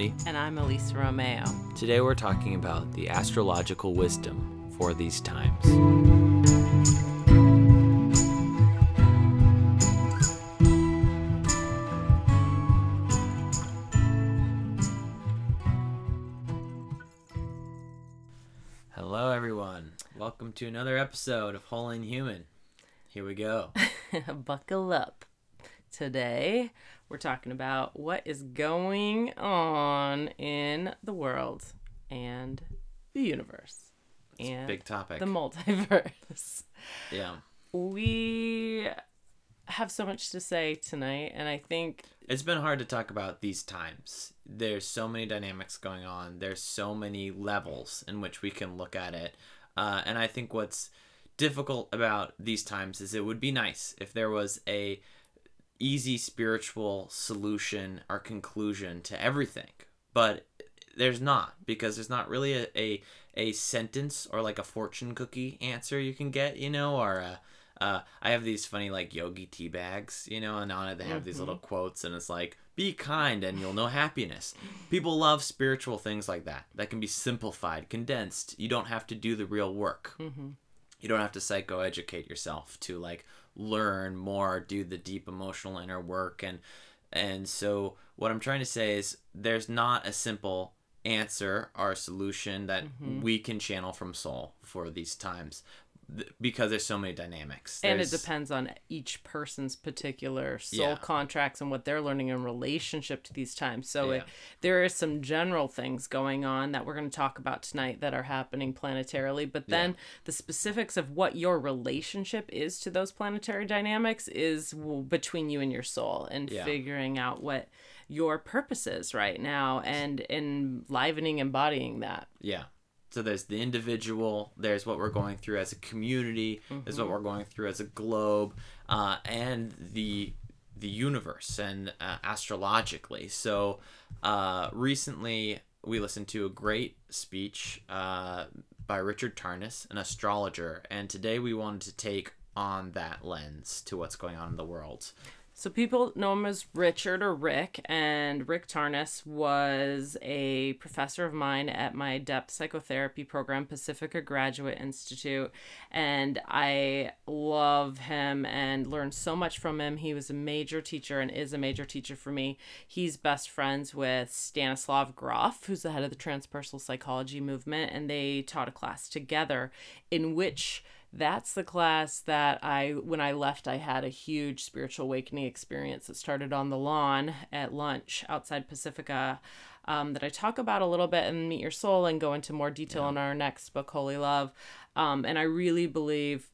Human. I'm Adam Foley. And I'm Elisa Romeo. Today we're talking about the astrological wisdom for these times. Hello, everyone. Welcome to another episode of Holy and Human. Here we go. Buckle up. Today, we're talking about what is going on in the world and the universe and Big topic. the multiverse. yeah. We have so much to say tonight, and I think It's been hard to talk about these times. There's so many dynamics going on. There's so many levels in which we can look at it. Uh, and I think what's difficult about these times is it would be nice if there was a easy spiritual solution or conclusion to everything. But there's not because there's not really a, a, a sentence or like a fortune cookie answer you can get, you know, or a, uh, I have these funny like yogi tea bags, you know, and on it they have these mm-hmm. little quotes, and it's like, "Be kind, and you'll know happiness." People love spiritual things like that. That can be simplified, condensed. You don't have to do the real work. Mm-hmm. You don't have to psychoeducate yourself to like learn more, do the deep emotional inner work, and and so what I'm trying to say is there's not a simple answer or solution that mm-hmm. we can channel from soul for these times th- because there's so many dynamics. and it depends on each person's particular soul Yeah. contracts and what they're learning in relationship to these times so Yeah. it, there is some general things going on that we're going to talk about tonight that are happening planetarily but then the specifics of what your relationship is to those planetary dynamics is w- between you and your soul and Yeah. figuring out what your purpose is right now and enlivening embodying that Yeah. So there's the individual, there's what we're going through as a community, there's what we're going through as a globe, uh, and the the universe and uh, astrologically. So uh, recently we listened to a great speech uh, by Richard Tarnas, an astrologer, and today we wanted to take on that lens to what's going on in the world. So people know him as Richard or Rick, and Rick Tarnas was a professor of mine at my depth psychotherapy program, Pacifica Graduate Institute, and I love him and learned so much from him. He was a major teacher and is a major teacher for me. He's best friends with Stanislav Grof, who's the head of the transpersonal psychology movement, and they taught a class together in which that's the class that I, when I left, I had a huge spiritual awakening experience that started on the lawn at lunch outside Pacifica. Um, that I talk about a little bit in Meet Your Soul and go into more detail in our next book, Holy Love. Um, and I really believe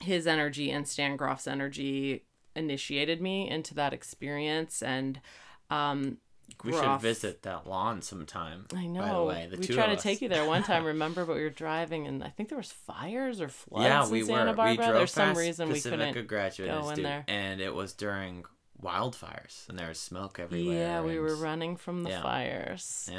his energy and Stan Grof's energy initiated me into that experience. And um, We should visit that lawn sometime. I know. By the way, the we two tried to take you there one time. Remember, but we were driving, and I think there was fires or floods yeah, we in Santa were. Barbara. We drove There's some reason we couldn't Graduate go in there. and it was during wildfires, and there was smoke everywhere. Yeah, we were running from the Yeah. fires.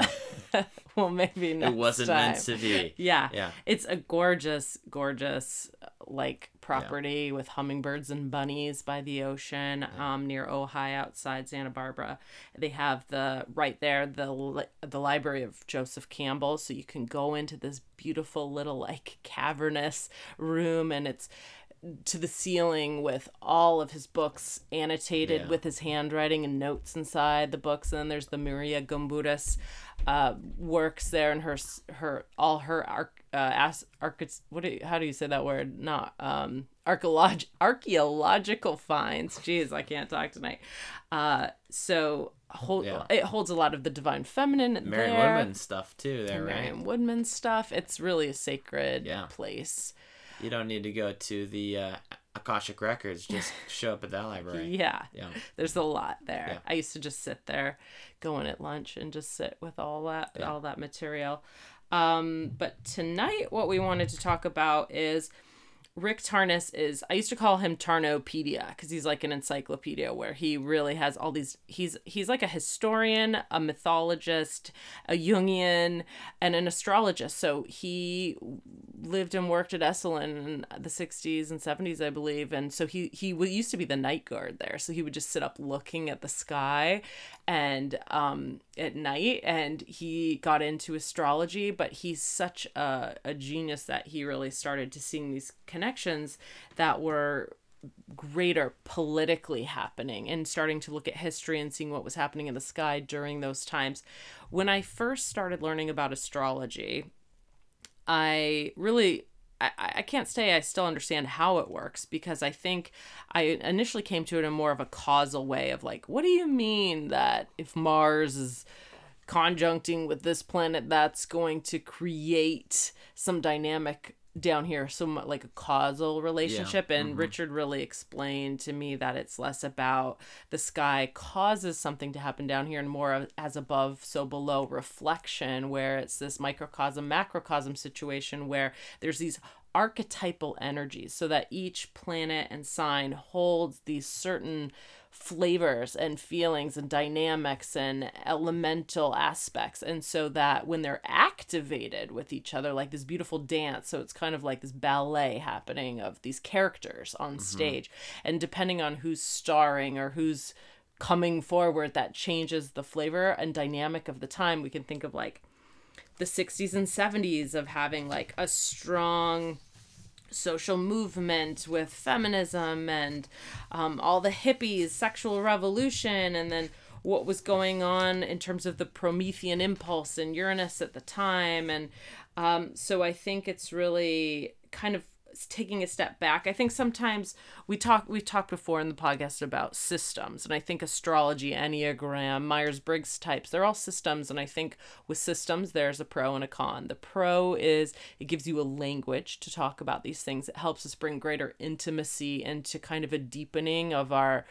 Yeah, well, maybe next it wasn't time. meant to be. Yeah. Yeah. It's a gorgeous, gorgeous uh, like property with hummingbirds and bunnies by the ocean um, near Ojai outside Santa Barbara. They have the right there the li- the library of Joseph Campbell, so you can go into this beautiful little like cavernous room, and it's to the ceiling with all of his books annotated Yeah. with his handwriting and notes inside the books. And then there's the Marija Gimbutas uh, works there, and her her all her arc uh, as arch- what do you, how do you say that word? Not um archeolog- archaeological finds. Jeez, I can't talk tonight. Uh, so hold Yeah. it holds a lot of the divine feminine Marion. Woodman stuff too. There, right? Marion Woodman stuff. It's really a sacred Yeah. place. You don't need to go to the uh, Akashic Records. Just show up at that library. Yeah. Yeah. There's a lot there. Yeah. I used to just sit there, going at lunch, and just sit with all that all that material. Um, but tonight, what we wanted to talk about is Rick Tarnas is I used to call him Tarnopedia because he's like an encyclopedia where he really has all these he's he's like a historian, a mythologist, a Jungian, and an astrologist. So he lived and worked at Esalen in the 60s and 70s, I believe. And so he he used to be the night guard there. So he would just sit up looking at the sky and um at night and he got into astrology, but he's such a, a genius that he really started to seeing these connections that were greater politically happening and starting to look at history and seeing what was happening in the sky during those times. When I first started learning about astrology, I really I, I can't say I still understand how it works because I think I initially came to it in more of a causal way of like, what do you mean that if Mars is conjuncting with this planet, that's going to create some dynamic down here some like a causal relationship yeah. and mm-hmm. richard really explained to me that it's less about the sky causes something to happen down here and more as above so below reflection where it's this microcosm macrocosm situation where there's these archetypal energies so that each planet and sign holds these certain flavors and feelings and dynamics and elemental aspects. And so that when they're activated with each other like this beautiful dance so it's kind of like this ballet happening of these characters on mm-hmm. stage. And depending on who's starring or who's coming forward that changes the flavor and dynamic of the time. We can think of like the 60s and 70s of having like a strong social movement with feminism and um, all the hippies, sexual revolution, and then what was going on in terms of the Promethean impulse and Uranus at the time. And um, so I think it's really kind of taking a step back. I think sometimes we talk we've talked before in the podcast about systems and I think astrology, enneagram, Myers-Briggs types, they're all systems and I think with systems there's a pro and a con. The pro is it gives you a language to talk about these things. It helps us bring greater intimacy into kind of a deepening of our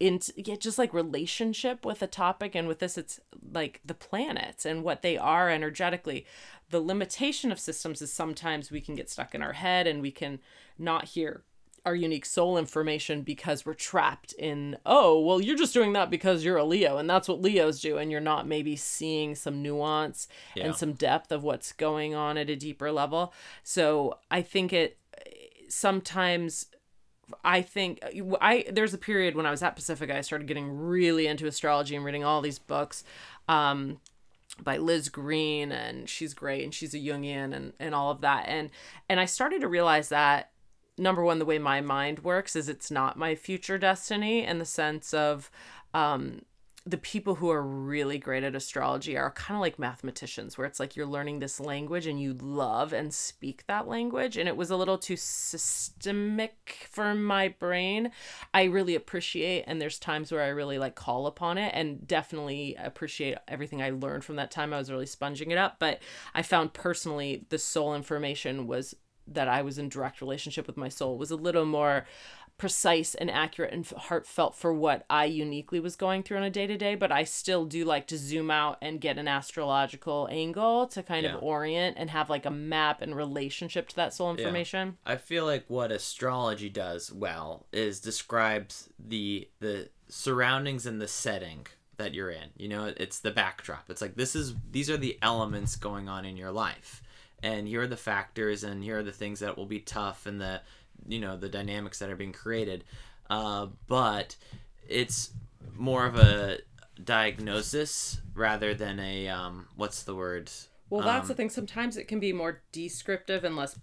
into yeah, just like relationship with a topic and with this it's like the planets and what they are energetically the limitation of systems is sometimes we can get stuck in our head and we can not hear our unique soul information because we're trapped in oh well you're just doing that because you're a leo and that's what leos do and you're not maybe seeing some nuance yeah. and some depth of what's going on at a deeper level so i think it sometimes I think I there's a period when I was at Pacifica I started getting really into astrology and reading all these books. Um, by Liz Greene and she's great and she's a Jungian and, and all of that. And and I started to realize that number one, the way my mind works is it's not my future destiny in the sense of um the people who are really great at astrology are kind of like mathematicians where it's like you're learning this language and you love and speak that language and it was a little too systemic for my brain. I really appreciate and there's times where i really like call upon it and definitely appreciate everything i learned from that time. I was really sponging it up but i found personally the soul information was that I was in direct relationship with my soul was a little more precise and accurate and heartfelt for what I uniquely was going through on a day to day, but I still do like to zoom out and get an astrological angle to kind yeah. of orient and have like a map and relationship to that soul information. Yeah. I feel like what astrology does well is describes the the surroundings and the setting that you're in. You know, it's the backdrop. It's like this is these are the elements going on in your life. And here are the factors and here are the things that will be tough and the you know the dynamics that are being created. Uh, but it's more of a diagnosis rather than a um, what's the word? Well that's um, the thing. Sometimes it can be more descriptive and less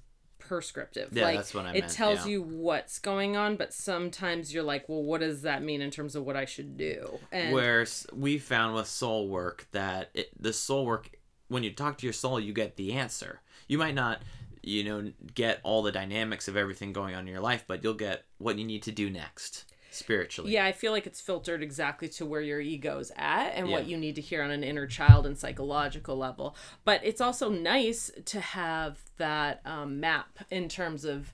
prescriptive. Yeah, like that's what I it meant, tells yeah. you what's going on but sometimes you're like well what does that mean in terms of what i should do? And where we found with soul work that it, the soul work when you talk to your soul you get the answer you might not you know get all the dynamics of everything going on in your life but you'll get what you need to do next spiritually yeah i feel like it's filtered exactly to where your ego's at and yeah. what you need to hear on an inner child and psychological level but it's also nice to have that um, map in terms of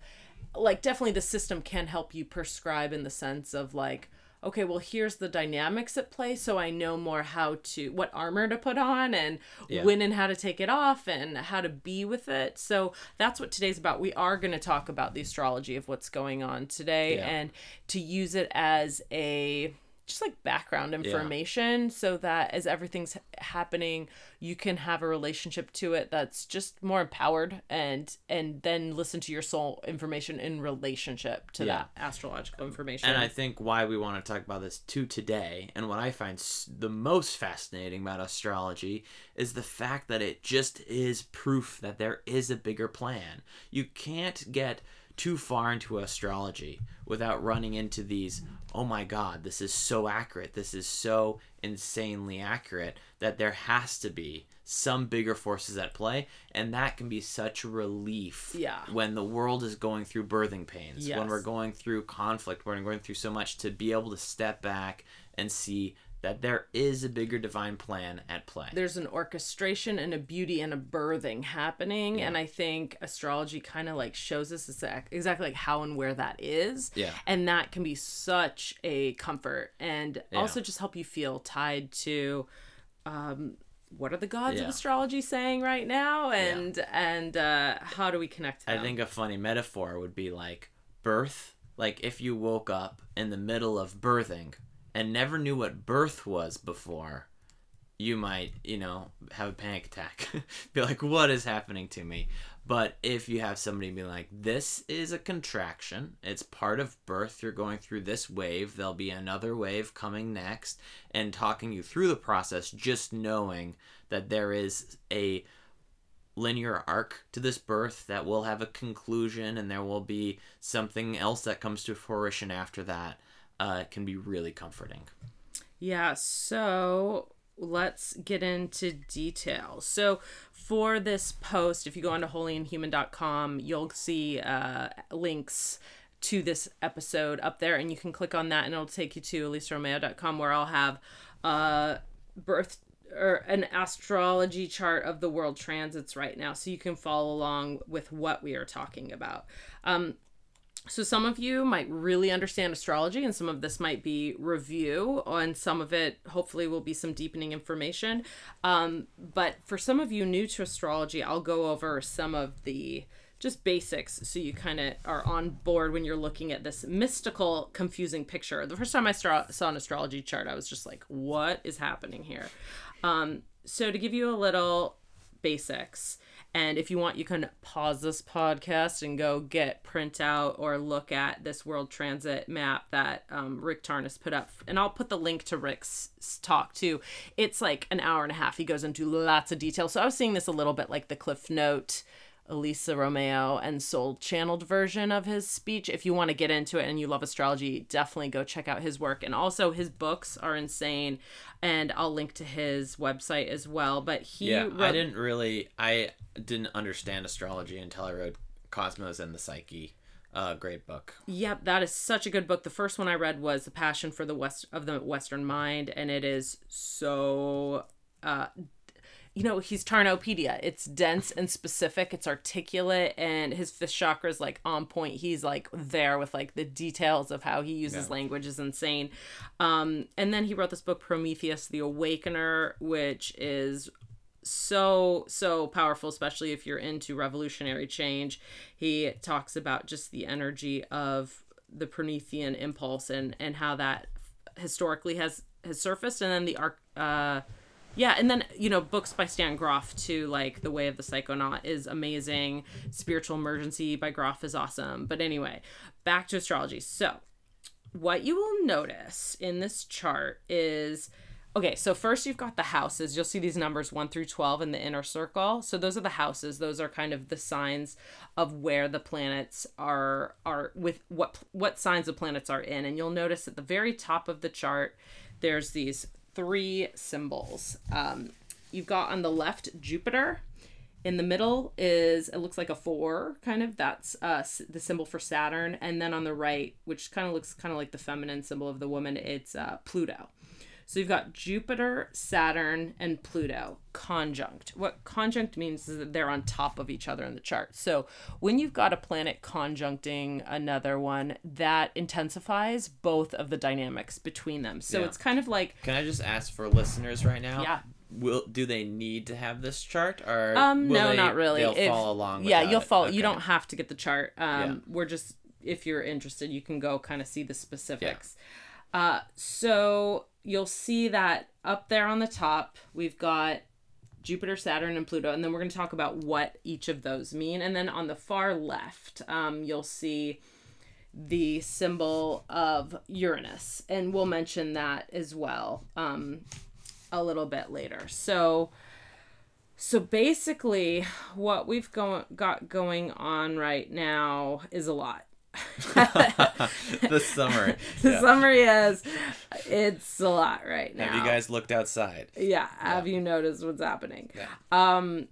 like definitely the system can help you prescribe in the sense of like okay, well, here's the dynamics at play, so I know more how to, what armor to put on and Yeah. when and how to take it off and how to be with it. So that's what today's about. We are going to talk about the astrology of what's going on today Yeah. and to use it as a, just like background information so that as everything's happening you can have a relationship to it that's just more empowered and and then listen to your soul information in relationship to Yeah. that astrological information And I think why we want to talk about this too today, and what I find the most fascinating about astrology is the fact that it just is proof that there is a bigger plan. You can't get too far into astrology without running into these, oh my god, this is so accurate, this is so insanely accurate that there has to be some bigger forces at play, and that can be such a relief Yeah. when the world is going through birthing pains, when we're going through conflict, when we're going through so much to be able to step back and see that there is a bigger divine plan at play. there's an orchestration and a beauty and a birthing happening and i think astrology kind of like shows us exactly like how and where that is Yeah. and that can be such a comfort and Yeah. also just help you feel tied to um what are the gods of astrology saying right now and and uh how do we connect to I think a funny metaphor would be like birth. Like if you woke up in the middle of birthing and never knew what birth was before, you might, you know, have a panic attack. be like, what is happening to me? But if you have somebody be like, this is a contraction, it's part of birth, you're going through this wave, there'll be another wave coming next, and talking you through the process, just knowing that there is a linear arc to this birth that will have a conclusion and there will be something else that comes to fruition after that uh, can be really comforting. Yeah, so let's get into detail. So for this post, if you go onto holyandhuman.com, you'll see uh, links to this episode up there, and you can click on that, and it'll take you to elisaromeo.com where I'll have uh, birth or an astrology chart of the world transits right now, so you can follow along with what we are talking about. Um, so some of you might really understand astrology and some of this might be review and some of it hopefully will be some deepening information um, but for some of you new to astrology i'll go over some of the just basics so you kind of are on board when you're looking at this mystical confusing picture the first time i saw an astrology chart i was just like what is happening here um, so to give you a little basics. And if you want, you can pause this podcast and go get print out or look at this world transit map that um, Rick Tarnas put up. And I'll put the link to Rick's talk too. It's like an hour and a half. He goes into lots of detail. So I was seeing this a little bit like the Cliff Note. Elisa Romeo and Soul channeled version of his speech. If you want to get into it and you love astrology, definitely go check out his work. And also, his books are insane. And I'll link to his website as well. But he Yeah, I didn't really, I didn't understand astrology until I read Cosmos and the Psyche. Uh, great book. Yep, that is such a good book. The first one I read was The Passion for the West of the Western Mind, and it is so uh you know, he's Tarnopedia. It's dense and specific, it's articulate, and his fifth chakra is like on point. He's like there with like the details of how he uses Yeah. language is insane. Um, and then he wrote this book, Prometheus the Awakener, which is so so powerful especially if you're into revolutionary change he talks about just the energy of the promethean impulse and and how that historically has has surfaced and then the arc uh yeah and then you know books by stan grof too like the way of the psychonaut is amazing. Spiritual emergency by grof is awesome. But anyway back to astrology. So what you will notice in this chart is okay so first you've got the houses. You'll see these numbers 1 through 12 in the inner circle. So those are the houses. Those are kind of the signs of where the planets are are with what what signs the planets are in. And you'll notice at the very top of the chart there's these three symbols. Um, you've got on the left jupiter. In the middle is it looks like a four kind of. That's uh the symbol for saturn. And then on the right which kind of looks kind of like the feminine symbol of the woman it's uh pluto So you've got Jupiter, Saturn, and Pluto conjunct. What conjunct means is that they're on top of each other in the chart. So when you've got a planet conjuncting another one, that intensifies both of the dynamics between them. So Yeah. it's kind of like Can I just ask for listeners right now? Yeah. Will do they need to have this chart or Um, no, they- not really. They'll If- follow along. yeah, you'll follow. Okay. You don't have to get the chart. Um, Yeah. We're just if you're interested, you can go kind of see the specifics. Uh, so you'll see that up there on the top, we've got Jupiter, Saturn, and Pluto, and then we're going to talk about what each of those mean. And then on the far left, um, you'll see the symbol of Uranus, and we'll mention that as well um, a little bit later. So. So basically, what we've go- got going on right now is a lot. the summary. The Yeah. summary is it's a lot right now. Have you guys looked outside? Yeah, have you noticed what's happening? Yeah. Um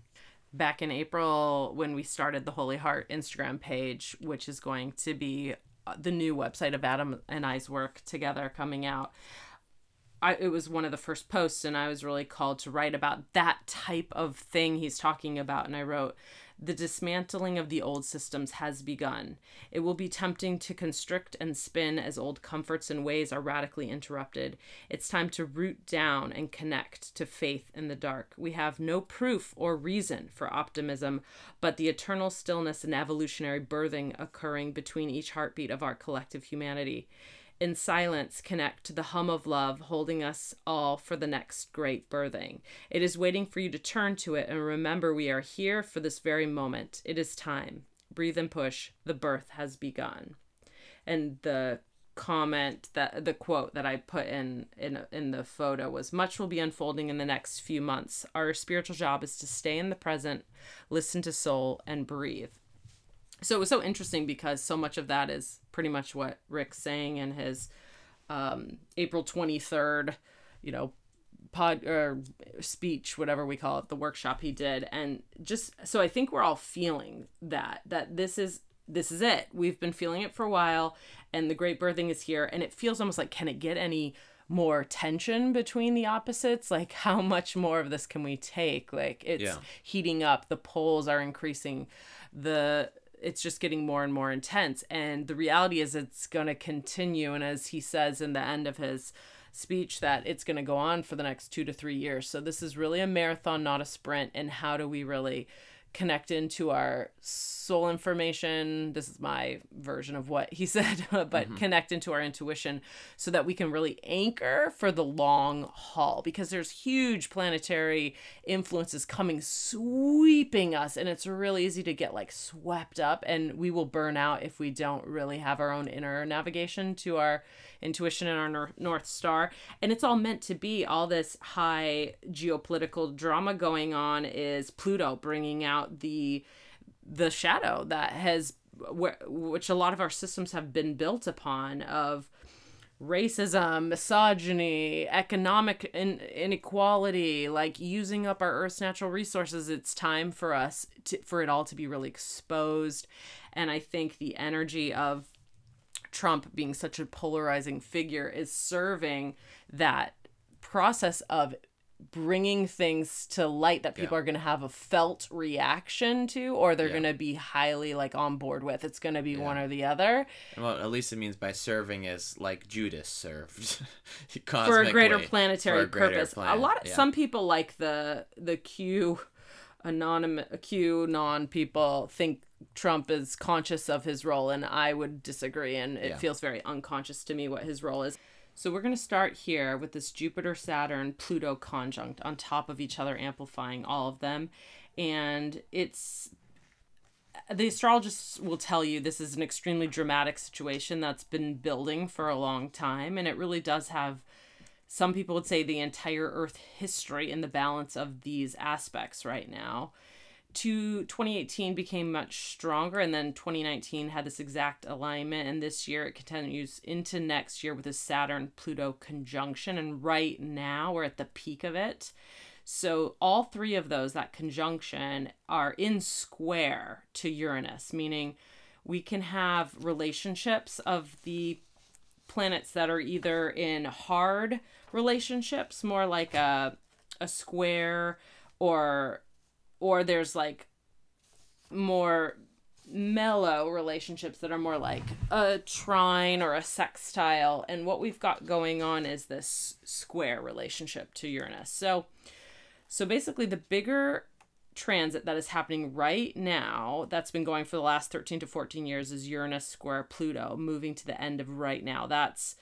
back in April when we started the Holy Heart Instagram page, which is going to be uh, the new website of Adam and I's work together coming out. I, it was one of the first posts and I was really called to write about that type of thing he's talking about and I wrote the dismantling of the old systems has begun. It will be tempting to constrict and spin as old comforts and ways are radically interrupted. It's time to root down and connect to faith in the dark. We have no proof or reason for optimism, but the eternal stillness and evolutionary birthing occurring between each heartbeat of our collective humanity in silence connect to the hum of love holding us all for the next great birthing. It is waiting for you to turn to it and remember we are here for this very moment. It is time. Breathe and push. The birth has begun. And the comment that the quote that I put in in in the photo was much will be unfolding in the next few months. Our spiritual job is to stay in the present, listen to soul and breathe so it was so interesting because so much of that is pretty much what Rick's saying in his um, April 23rd, you know, pod or speech, whatever we call it, the workshop he did. And just so I think we're all feeling that, that this is this is it. We've been feeling it for a while and the great birthing is here and it feels almost like can it get any more tension between the opposites like how much more of this can we take like it's Yeah. heating up the poles are increasing the it's just getting more and more intense. And the reality is it's going to continue. And as he says in the end of his speech that it's going to go on for the next 2 to 3 years. So this is really a marathon not a sprint. And how do we really connect into our soul information. This is my version of what he said but mm-hmm. connect into our intuition so that we can really anchor for the long haul because there's huge planetary influences coming sweeping us and it's really easy to get like swept up and we will burn out if we don't really have our own inner navigation to our intuition and our nor- north star and it's all meant to be all this high geopolitical drama going on is pluto bringing out the the shadow that has wh- which a lot of our systems have been built upon of racism, misogyny, economic in- inequality, like using up our Earth's natural resources. It's time for us to, for it all to be really exposed. And I think the energy of Trump being such a polarizing figure is serving that process of bringing things to light that people Yeah. are going to have a felt reaction to or they're Yeah. going to be highly like on board with it's going to be one or the other what at least it means by serving is like Judas served. for a greater planetary a greater purpose. A lot of yeah. some people like the the Q anonymous Q non people think Trump is conscious of his role and I would disagree and it Yeah. feels very unconscious to me what his role is. So we're going to start here with this Jupiter Saturn Pluto conjunct on top of each other amplifying all of them and it's the astrologists will tell you this is an extremely dramatic situation that's been building for a long time and it really does have some people would say the entire earth history in the balance of these aspects right now to 2018 became much stronger and then 2019 had this exact alignment and this year it continues into next year with a saturn pluto conjunction and right now we're at the peak of it. So all three of those that conjunction are in square to uranus meaning we can have relationships of the planets that are either in hard relationships, more like a a square or or there's like more mellow relationships that are more like a trine or a sextile and what we've got going on is this square relationship to Uranus. So so basically the bigger transit that is happening right now that's been going for the last 13 to 14 years is Uranus square Pluto moving to the end of right now. That's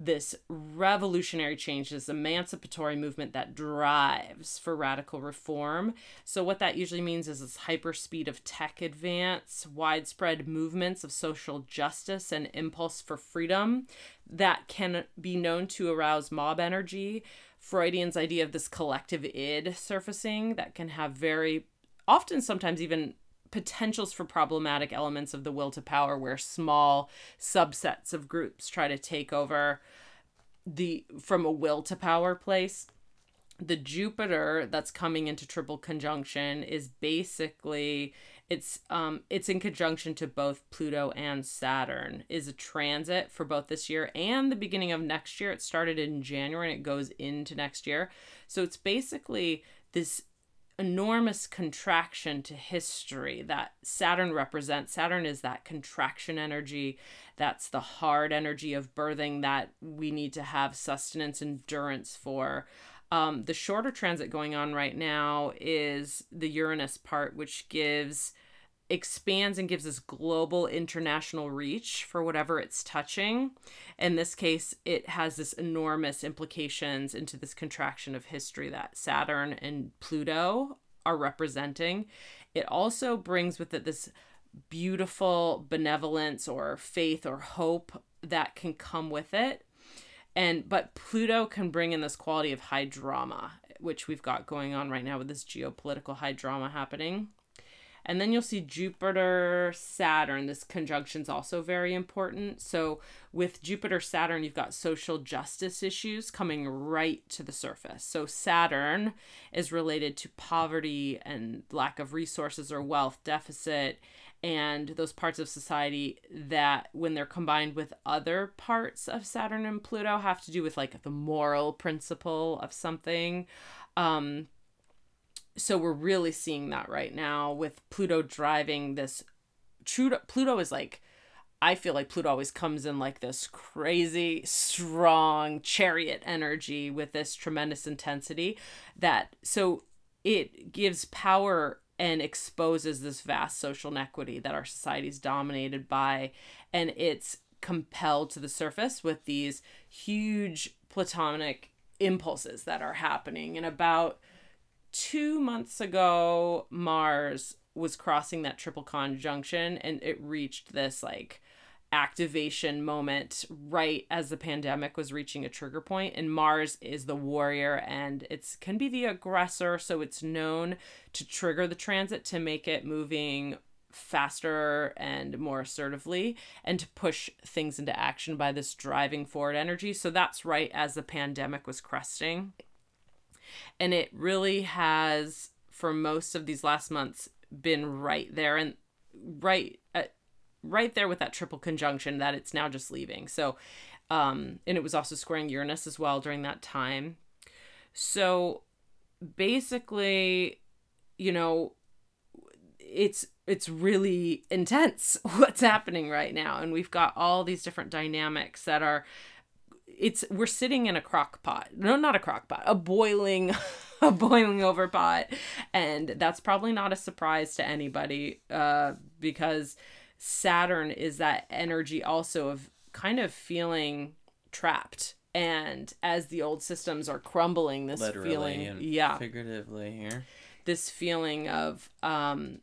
this revolutionary change, this emancipatory movement that drives for radical reform. So, what that usually means is this hyperspeed of tech advance, widespread movements of social justice, and impulse for freedom that can be known to arouse mob energy. Freudian's idea of this collective id surfacing that can have very often, sometimes even potentials for problematic elements of the will to power where small subsets of groups try to take over the from a will to power place. The jupiter that's coming into triple conjunction is basically it's um it's in conjunction to both pluto and saturn is a transit for both this year and the beginning of next year. It started in january and it goes into next year. So it's basically this enormous contraction to history that Saturn represents. Saturn is that contraction energy, that's the hard energy of birthing that we need to have sustenance, endurance for. Um, the shorter transit going on right now is the Uranus part, which gives expands and gives us global international reach for whatever it's touching. In this case, it has this enormous implications into this contraction of history that Saturn and Pluto are representing. It also brings with it this beautiful benevolence or faith or hope that can come with it. And but Pluto can bring in this quality of high drama, which we've got going on right now with this geopolitical high drama happening. And then you'll see Jupiter, Saturn. This conjunction is also very important. So, with Jupiter, Saturn, you've got social justice issues coming right to the surface. So, Saturn is related to poverty and lack of resources or wealth deficit and those parts of society that when they're combined with other parts of Saturn and Pluto have to do with like the moral principle of something um so we're really seeing that right now with Pluto driving this. Pluto, Pluto is like, I feel like Pluto always comes in like this crazy, strong chariot energy with this tremendous intensity. That so it gives power and exposes this vast social inequity that our society is dominated by, and it's compelled to the surface with these huge Plutonic impulses that are happening and about two months ago, Mars was crossing that triple conjunction and it reached this like activation moment right as the pandemic was reaching a trigger point and Mars is the warrior and it's can be the aggressor so it's known to trigger the transit to make it moving faster and more assertively and to push things into action by this driving forward energy. So that's right as the pandemic was cresting and it really has for most of these last months been right there and right at, right there with that triple conjunction that it's now just leaving. So um and it was also squaring uranus as well during that time. So basically you know it's it's really intense what's happening right now. And we've got all these different dynamics that are it's we're sitting in a crock pot. No not a crock pot a boiling a boiling over pot. And that's probably not a surprise to anybody uh, because saturn is that energy also of kind of feeling trapped. And as the old systems are crumbling this Literally feeling yeah. figuratively here. This feeling of um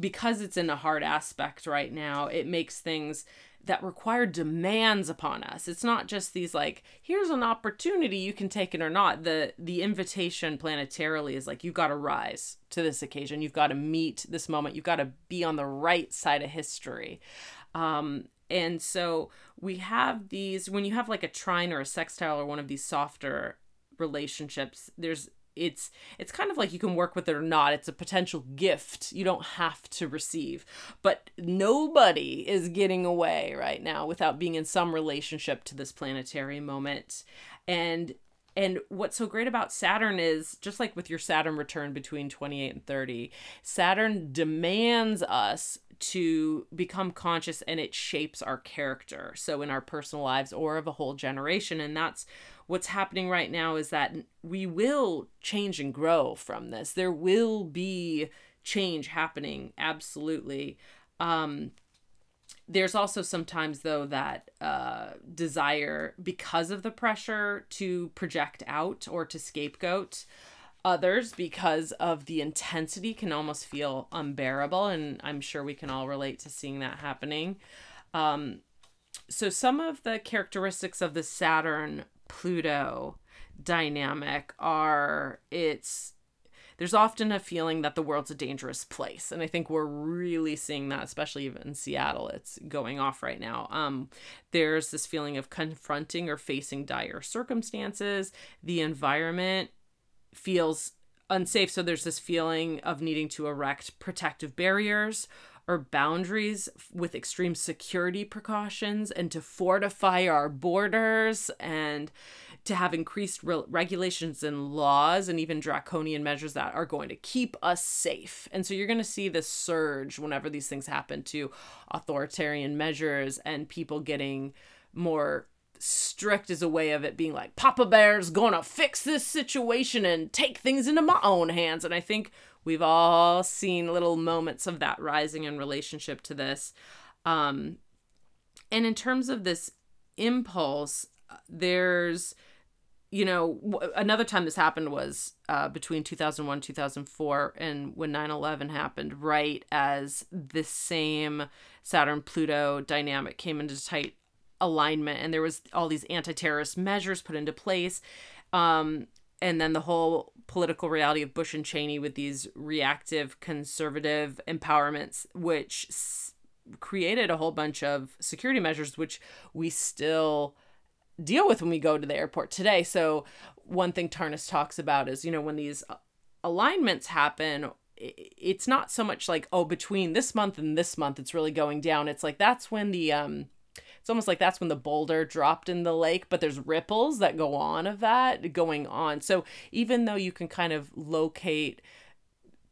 because it's in a hard aspect right now it makes things that require demands upon us. It's not just these like, here's an opportunity, you can take it or not. The the invitation planetarily is like you've got to rise to this occasion. You've got to meet this moment. You've got to be on the right side of history. Um, and so we have these when you have like a trine or a sextile or one of these softer relationships, there's it's it's kind of like you can work with it or not it's a potential gift you don't have to receive but nobody is getting away right now without being in some relationship to this planetary moment and and what's so great about Saturn is just like with your Saturn return between 28 and 30, Saturn demands us to become conscious and it shapes our character. So in our personal lives or of a whole generation. And that's what's happening right now is that we will change and grow from this. There will be change happening, absolutely. Um, there's also sometimes though that uh, desire because of the pressure to project out or to scapegoat others because of the intensity can almost feel unbearable and i'm sure we can all relate to seeing that happening um, so some of the characteristics of the saturn pluto dynamic are it's there's often a feeling that the world's a dangerous place and i think we're really seeing that especially even in seattle it's going off right now. Um, there's this feeling of confronting or facing dire circumstances. The environment feels unsafe so there's this feeling of needing to erect protective barriers or boundaries with extreme security precautions and to fortify our borders and to have increased re- regulations and laws and even draconian measures that are going to keep us safe. And so you're going to see this surge whenever these things happen to authoritarian measures and people getting more strict as a way of it being like Papa Bear's gonna fix this situation and take things into my own hands. And I think we've all seen little moments of that rising in relationship to this. Um, and in terms of this impulse, there's you know, another time this happened was uh, between 2001 2004 and when 9-11 happened right as this same saturn pluto dynamic came into tight alignment and there was all these anti-terrorist measures put into place um, and then the whole political reality of bush and cheney with these reactive conservative empowerments which s- created a whole bunch of security measures which we still deal with when we go to the airport today. So one thing Tarnas talks about is, you know, when these alignments happen, it's not so much like, oh, between this month and this month, it's really going down. It's like that's when the um it's almost like that's when the boulder dropped in the lake, but there's ripples that go on of that going on. So even though you can kind of locate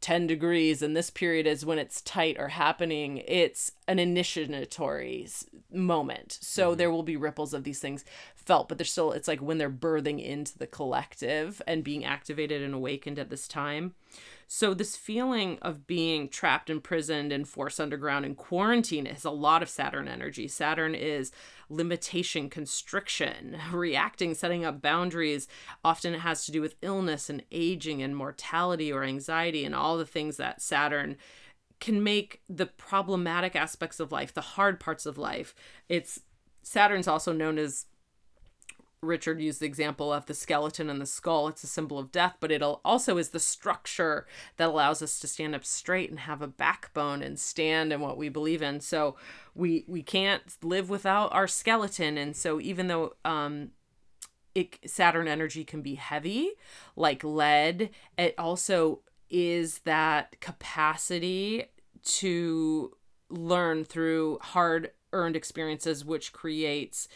10 degrees and this period is when it's tight or happening it's an initiatory moment so mm-hmm. there will be ripples of these things felt but they're still it's like when they're birthing into the collective and being activated and awakened at this time so this feeling of being trapped, imprisoned, and forced underground in quarantine is a lot of Saturn energy. Saturn is limitation, constriction, reacting, setting up boundaries. Often it has to do with illness and aging and mortality or anxiety and all the things that Saturn can make the problematic aspects of life, the hard parts of life. It's Saturn's also known as Richard used the example of the skeleton and the skull. It's a symbol of death, but it also is the structure that allows us to stand up straight and have a backbone and stand in what we believe in. So we we can't live without our skeleton. And so even though um, it, Saturn energy can be heavy, like lead, it also is that capacity to learn through hard earned experiences, which creates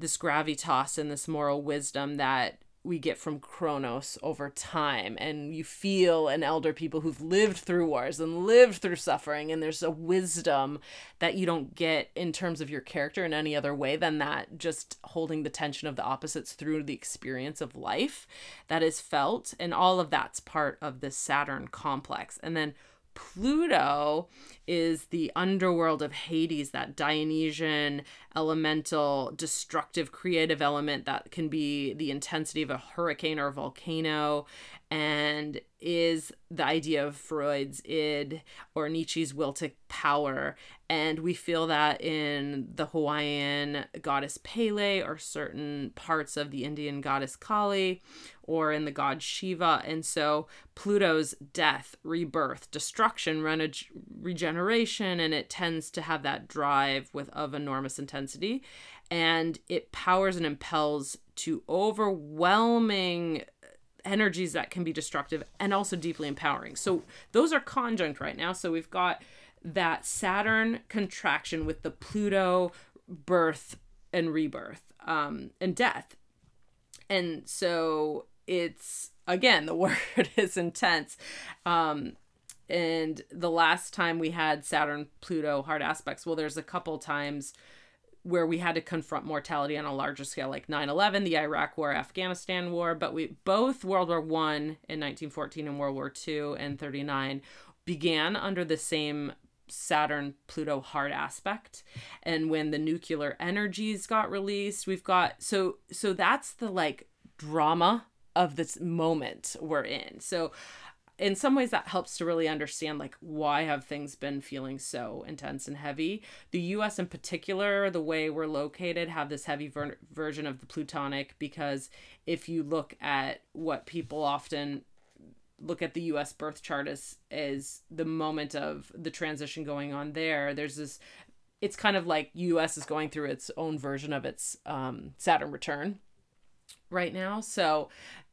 this gravitas and this moral wisdom that we get from Kronos over time. And you feel an elder people who've lived through wars and lived through suffering. And there's a wisdom that you don't get in terms of your character in any other way than that, just holding the tension of the opposites through the experience of life that is felt. And all of that's part of this Saturn complex. And then Pluto is the underworld of Hades, that Dionysian, elemental, destructive, creative element that can be the intensity of a hurricane or a volcano, and is the idea of Freud's id or Nietzsche's will to power. And we feel that in the Hawaiian goddess Pele or certain parts of the Indian goddess Kali or in the god Shiva. And so Pluto's death, rebirth, destruction, regeneration, and it tends to have that drive with of enormous intensity. And it powers and impels to overwhelming energies that can be destructive and also deeply empowering. So those are conjunct right now. So we've got that Saturn contraction with the Pluto birth and rebirth um, and death And so it's again the word is intense. Um and the last time we had Saturn Pluto hard aspects, well there's a couple times where we had to confront mortality on a larger scale like 9-11 the iraq war afghanistan war but we both world war one in 1914 and world war two and 39 began under the same Saturn Pluto hard aspect. And when the nuclear energies got released we've got so so that's the like drama of this moment we're in. So in some ways that helps to really understand like why have things been feeling so intense and heavy? The us in particular the way we're located have this heavy ver- version of the plutonic because if you look at what people often look at the US birth chart as is the moment of the transition going on there there's this it's kind of like US is going through its own version of its um, Saturn return right now. So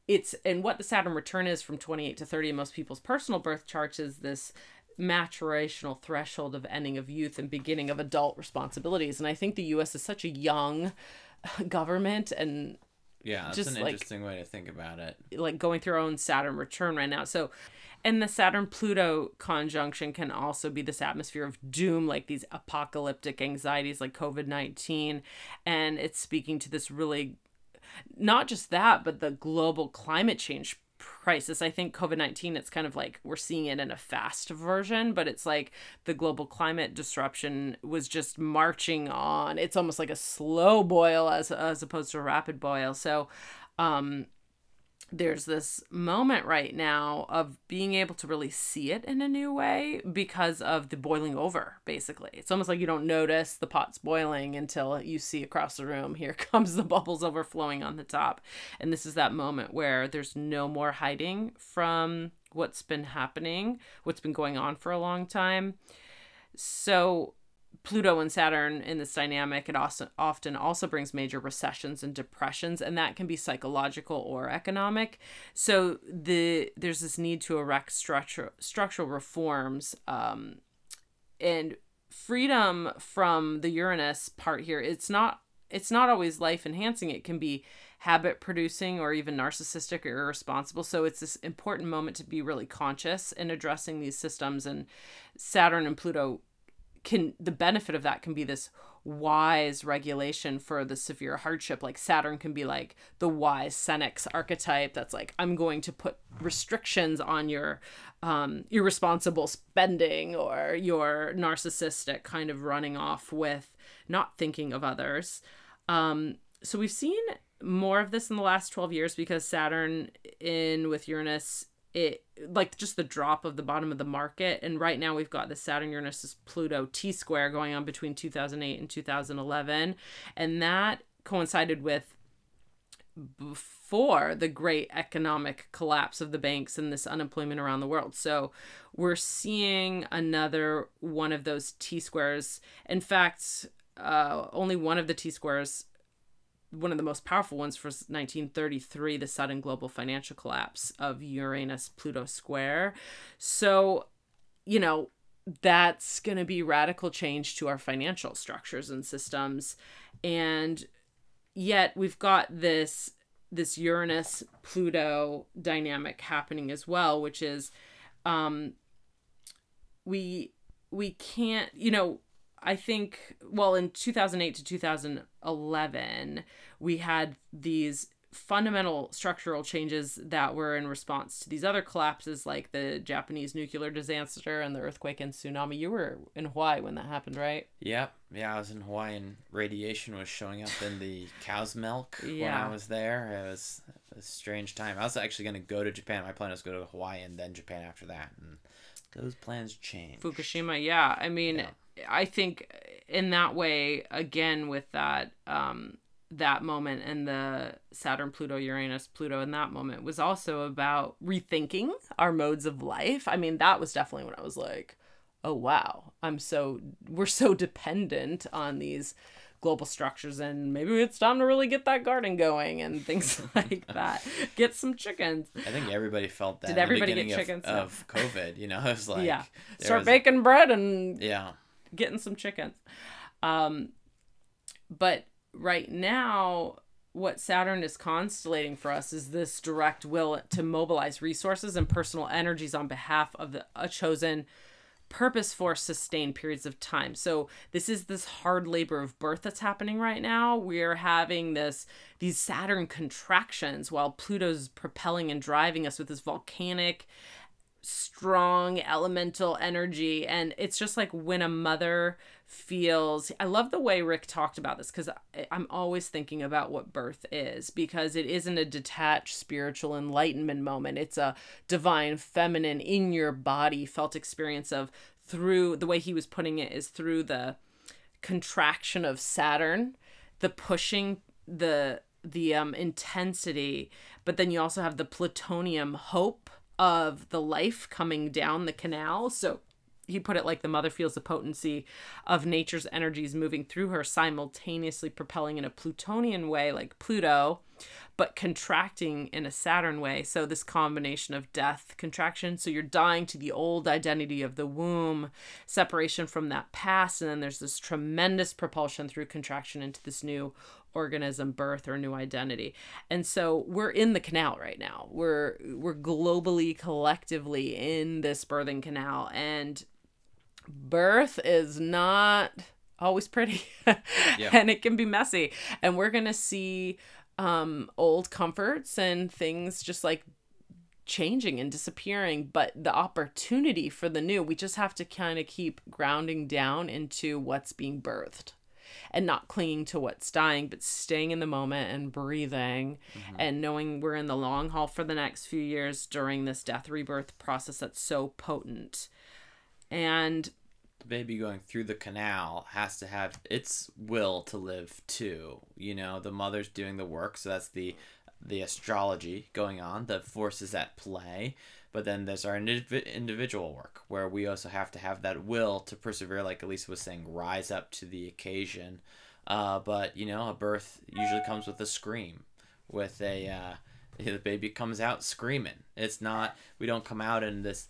it's and what the Saturn return is from 28 to 30 in most people's personal birth charts is this maturational threshold of ending of youth and beginning of adult responsibilities and I think the US is such a young government and Yeah, that's Just an like- interesting way to think about it. like going through our own Saturn return right now. So, and the Saturn Pluto conjunction can also be this atmosphere of doom, like these apocalyptic anxieties like COVID 19. And it's speaking to this really, not just that, but the global climate change crisis. I think COVID 19, it's kind of like we're seeing it in a fast version, but it's like the global climate disruption was just marching on. It's almost like a slow boil as, as opposed to a rapid boil. So, um, there's this moment right now of being able to really see it in a new way because of the boiling over basically. It's almost like you don't notice the pot's boiling until you see across the room here comes the bubbles overflowing on the top. And this is that moment where there's no more hiding from what's been happening what's been going on for a long time. So Pluto and Saturn in this dynamic, it also often also brings major recessions and depressions, and that can be psychological or economic. So the there's this need to erect structural structural reforms, um, and freedom from the Uranus part here. It's not it's not always life enhancing. It can be habit producing or even narcissistic or irresponsible. So it's this important moment to be really conscious in addressing these systems. And Saturn and Pluto can the benefit of that can be this wise regulation for the severe hardship. Like saturn can be like the wise senex archetype that's like i'm going to put restrictions on your um, irresponsible spending or your narcissistic kind of running off with not thinking of others. Um, so we've seen more of this in the last 12 years because saturn in with uranus it like just the drop of the bottom of the market. And right now we've got the saturn uranus pluto t square going on between 2008 and 2011 and that coincided with before the great economic collapse of the banks and this unemployment around the world. So we're seeing another one of those t squares. In fact uh, only one of the t squares one of the most powerful ones for 1933 the sudden global financial collapse of uranus pluto square. So you know that's going to be radical change to our financial structures and systems. And yet we've got this this uranus pluto dynamic happening as well which is um we we can't you know I think, well, in 2008 to 2011, we had these fundamental structural changes that were in response to these other collapses, like the Japanese nuclear disaster and the earthquake and tsunami. You were in Hawaii when that happened, right? Yep. Yeah, I was in Hawaii and radiation was showing up in the cow's milk when I was there. It was a strange time. I was actually going to go to Japan. My plan was to go to Hawaii and then Japan after that. And those plans change. Fukushima, yeah. I mean, Yeah. I think in that way, again, with that, um, that moment and the Saturn, Pluto, Uranus, Pluto in that moment was also about rethinking our modes of life. I mean, that was definitely when I was like, oh, wow, I'm so, we're so dependent on these global structures and maybe it's time to really get that garden going and things like that. Get some chickens. I think everybody felt that. Did in the everybody get beginning chickens? Of, of COVID, you know, it was like yeah. Start was- baking bread and Yeah, getting some chickens. Um, but right now, what Saturn is constellating for us is this direct will to mobilize resources and personal energies on behalf of the, a chosen purpose for sustained periods of time. So this is this hard labor of birth that's happening right now. We're having this these Saturn contractions while Pluto's propelling and driving us with this volcanic strong elemental energy and it's just like when a mother feels i love the way rick talked about this because i'm always thinking about what birth is because it isn't a detached spiritual enlightenment moment. It's a divine feminine in your body felt experience of through the way he was putting it is through the contraction of saturn the pushing the the um intensity but then you also have the Plutonian hope of the life coming down the canal. So he put it like the mother feels the potency of nature's energies moving through her, simultaneously propelling in a Plutonian way, like Pluto, but contracting in a Saturn way. So, this combination of death, contraction. So, you're dying to the old identity of the womb, separation from that past. And then there's this tremendous propulsion through contraction into this new organism birth or new identity. And so we're in the canal right now. We're we're globally collectively in this birthing canal and birth is not always pretty. yeah. And it can be messy. And we're going to see um old comforts and things just like changing and disappearing, but the opportunity for the new, we just have to kind of keep grounding down into what's being birthed and not clinging to what's dying, but staying in the moment and breathing mm-hmm. and knowing we're in the long haul for the next few years during this death rebirth process that's so potent. And baby going through the canal has to have its will to live too. You know, the mother's doing the work, so that's the the astrology going on, the forces at play. But then there's our individual work where we also have to have that will to persevere, like Elisa was saying, rise up to the occasion. Uh, but you know, a birth usually comes with a scream, with a uh, the baby comes out screaming. It's not we don't come out in this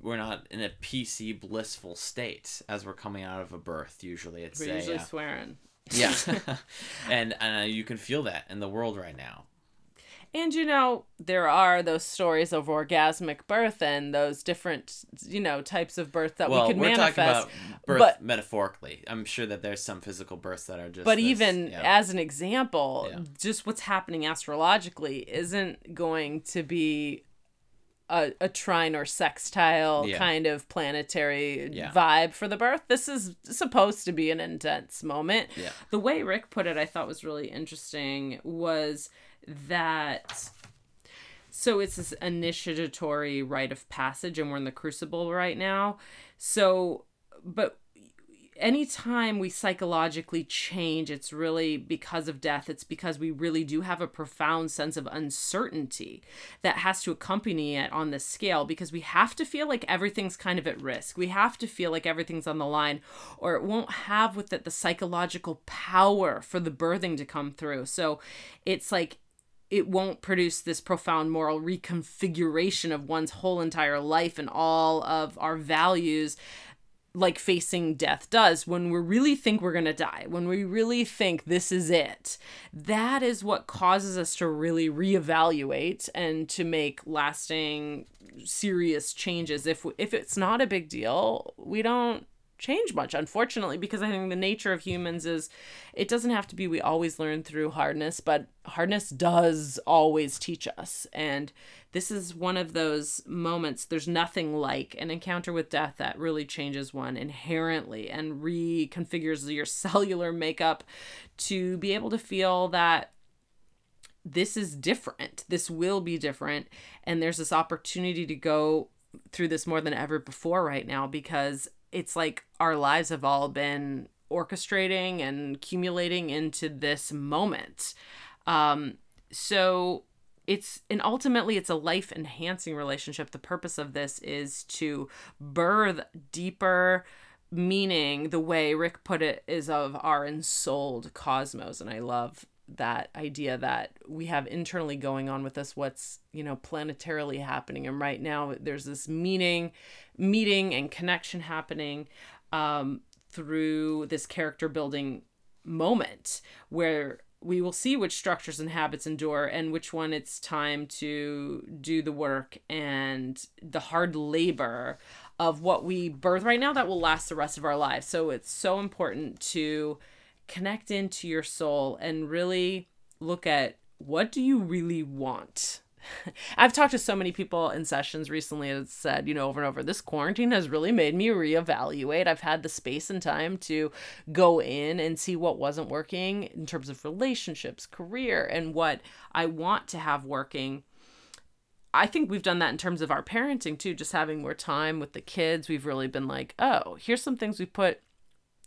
we're not in a PC blissful state as we're coming out of a birth. Usually, it's we're a, usually uh, swearing. Yeah, and and uh, you can feel that in the world right now. And you know, there are those stories of orgasmic birth and those different, you know, types of birth that well, we we're manifest. Talking about birth but, metaphorically. I'm sure that there's some physical births that are just But this, even yeah. as an example, yeah. just what's happening astrologically isn't going to be a, a trine or sextile yeah. kind of planetary yeah. vibe for the birth. This is supposed to be an intense moment. Yeah. The way Rick put it, I thought was really interesting was that so it's this initiatory rite of passage and we're in the crucible right now so but anytime we psychologically change it's really because of death. It's because we really do have a profound sense of uncertainty that has to accompany it on this scale because we have to feel like everything's kind of at risk. We have to feel like everything's on the line or it won't have with it the psychological power for the birthing to come through. So it's like it won't produce this profound moral reconfiguration of one's whole entire life and all of our values like facing death does when we really think we're going to die, when we really think this is it. That is what causes us to really reevaluate and to make lasting serious changes. If if it's not a big deal, we don't change much unfortunately because i think the nature of humans is it doesn't have to be we always learn through hardness but hardness does always teach us. And this is one of those moments there's nothing like an encounter with death that really changes one inherently and reconfigures your cellular makeup to be able to feel that this is different this will be different and there's this opportunity to go through this more than ever before right now because it's like our lives have all been orchestrating and accumulating into this moment. Um, so it's and ultimately it's a life enhancing relationship. The purpose of this is to birth deeper meaning. The way Rick put it is of our ensouled cosmos, and I love that idea that we have internally going on with us what's you know planetarily happening and right now there's this meaning meeting and connection happening um, through this character building moment where we will see which structures and habits endure and which one it's time to do the work and the hard labor of what we birth right now that will last the rest of our lives. So it's so important to connect into your soul and really look at what do you really want I've talked to so many people in sessions recently that said, you know, over and over, this quarantine has really made me reevaluate. I've had the space and time to go in and see what wasn't working in terms of relationships, career, and what I want to have working. I think we've done that in terms of our parenting too, just having more time with the kids. We've really been like, oh, here's some things we put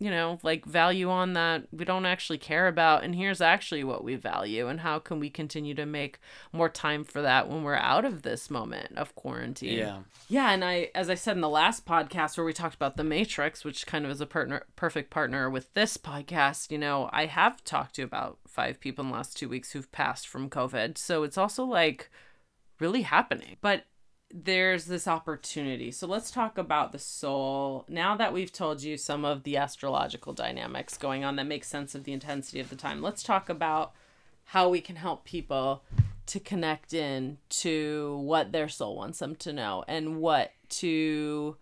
you know, like value on that we don't actually care about. And here's actually what we value. And how can we continue to make more time for that when we're out of this moment of quarantine? Yeah. Yeah. And I, as I said in the last podcast where we talked about the Matrix, which kind of is a partner, perfect partner with this podcast, you know, I have talked to about five people in the last two weeks who've passed from COVID. So it's also like really happening. But there's this opportunity. So let's talk about the soul. Now that we've told you some of the astrological dynamics going on that make sense of the intensity of the time, let's talk about how we can help people to connect in to what their soul wants them to know and what to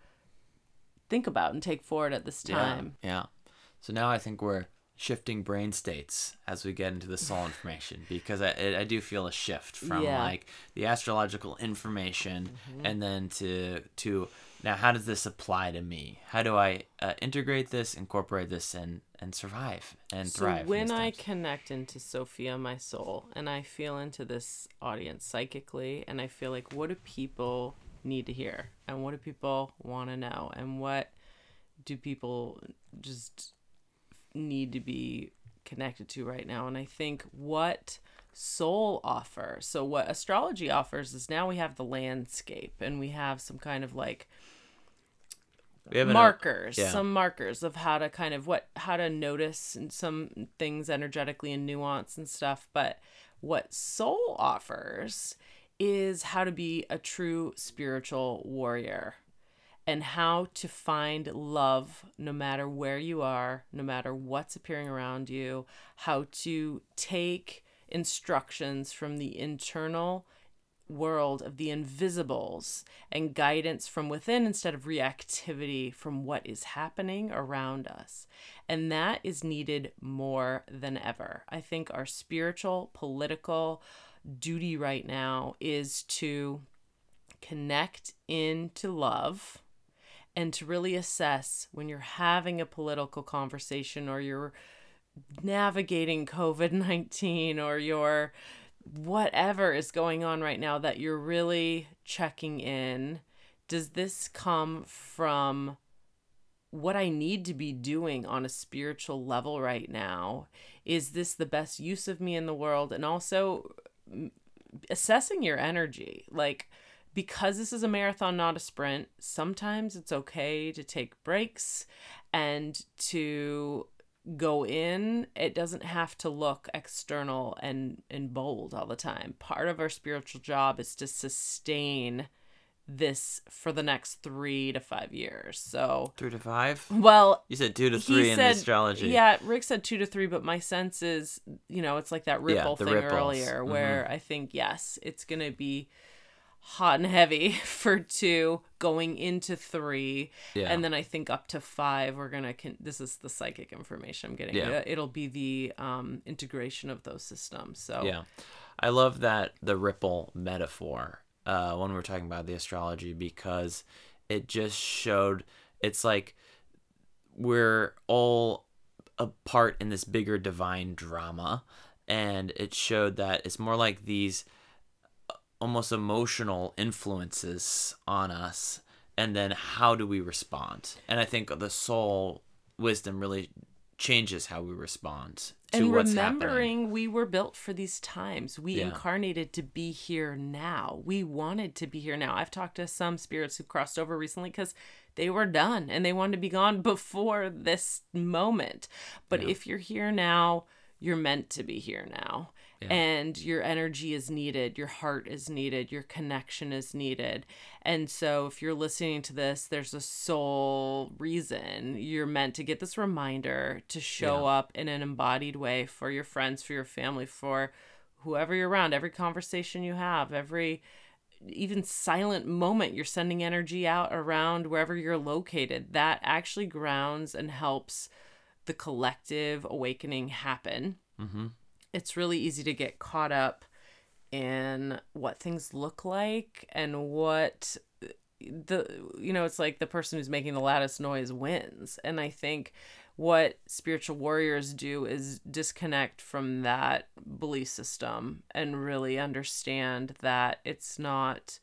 think about and take forward at this time. Yeah. yeah. So now I think we're shifting brain states as we get into the soul information because I, I do feel a shift from yeah. like the astrological information mm-hmm. and then to to now how does this apply to me how do i uh, integrate this incorporate this and and survive and so thrive when i connect into sophia my soul and i feel into this audience psychically and i feel like what do people need to hear and what do people want to know and what do people just need to be connected to right now. And I think what soul offers, so what astrology offers is now we have the landscape and we have some kind of like markers yeah. some markers of how to kind of what how to notice and some things energetically and nuance and stuff but what soul offers is how to be a true spiritual warrior and how to find love no matter where you are, no matter what's appearing around you, how to take instructions from the internal world of the invisibles and guidance from within instead of reactivity from what is happening around us. And that is needed more than ever. I think our spiritual, political duty right now is to connect into love and to really assess when you're having a political conversation or you're navigating COVID 19 or you're whatever is going on right now that you're really checking in. Does this come from what I need to be doing on a spiritual level right now? Is this the best use of me in the world? And also assessing your energy. Like, because this is a marathon, not a sprint, sometimes it's okay to take breaks and to go in. It doesn't have to look external and, and bold all the time. Part of our spiritual job is to sustain this for the next three to five years. So three to five. Well, you said two to three in said, astrology. Yeah, Rick said two to three, but my sense is, you know, it's like that ripple yeah, thing earlier, where mm-hmm. I think yes, it's gonna be hot and heavy for two going into three yeah. and then i think up to five we're gonna con- this is the psychic information i'm getting yeah. it'll be the um, integration of those systems so yeah i love that the ripple metaphor uh, when we're talking about the astrology because it just showed it's like we're all a part in this bigger divine drama and it showed that it's more like these almost emotional influences on us and then how do we respond and i think the soul wisdom really changes how we respond to and what's remembering happening. we were built for these times we yeah. incarnated to be here now we wanted to be here now i've talked to some spirits who crossed over recently because they were done and they wanted to be gone before this moment but yeah. if you're here now you're meant to be here now Yeah. and your energy is needed, your heart is needed, your connection is needed. And so, if you're listening to this, there's a soul reason you're meant to get this reminder to show Yeah. up in an embodied way for your friends, for your family, for whoever you're around, every conversation you have, every even silent moment you're sending energy out around wherever you're located that actually grounds and helps the collective awakening happen Mm-hmm. It's really easy to get caught up in what things look like and what the you know it's like the person who's making the loudest noise wins. And i think what spiritual warriors do is disconnect from that belief system and really understand that it's not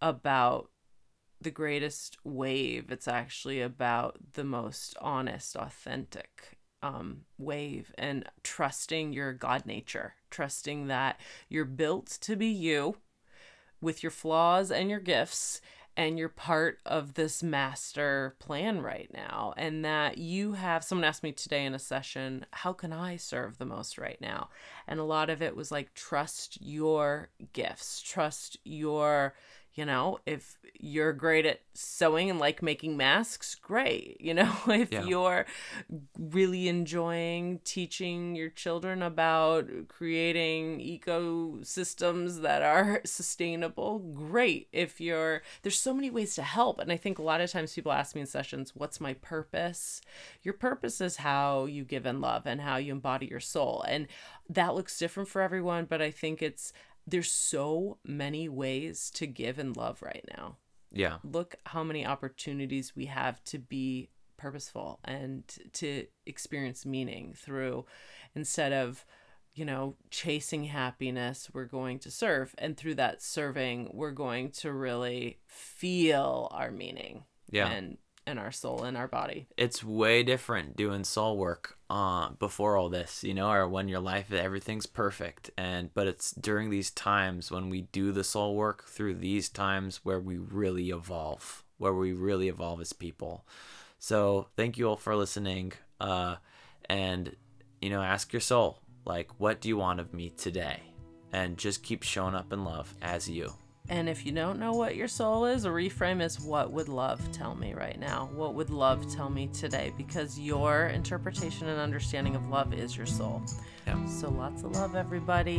about the greatest wave. It's actually about the most honest authentic um, wave and trusting your god nature trusting that you're built to be you with your flaws and your gifts and you're part of this master plan right now and that you have someone asked me today in a session how can i serve the most right now? And a lot of it was like trust your gifts trust your you know if you're great at sewing and like making masks great you know if Yeah. you're really enjoying teaching your children about creating ecosystems that are sustainable great if you're there's so many ways to help and i think a lot of times people ask me in sessions what's my purpose your purpose is how you give and love and how you embody your soul and that looks different for everyone but i think it's there's so many ways to give and love right now Yeah. look how many opportunities we have to be purposeful and to experience meaning through instead of you know chasing happiness we're going to serve and through that serving we're going to really feel our meaning Yeah. and and our soul and our body it's way different doing soul work uh, before all this, you know, or when your life everything's perfect. And but it's during these times when we do the soul work through these times where we really evolve, where we really evolve as people. So thank you all for listening. Uh, and you know, ask your soul, like, what do you want of me today? And just keep showing up in love as you. And if you don't know what your soul is, a reframe is what would love tell me right now? What would love tell me today? Because your interpretation and understanding of love is your soul. Yeah. So lots of love, everybody.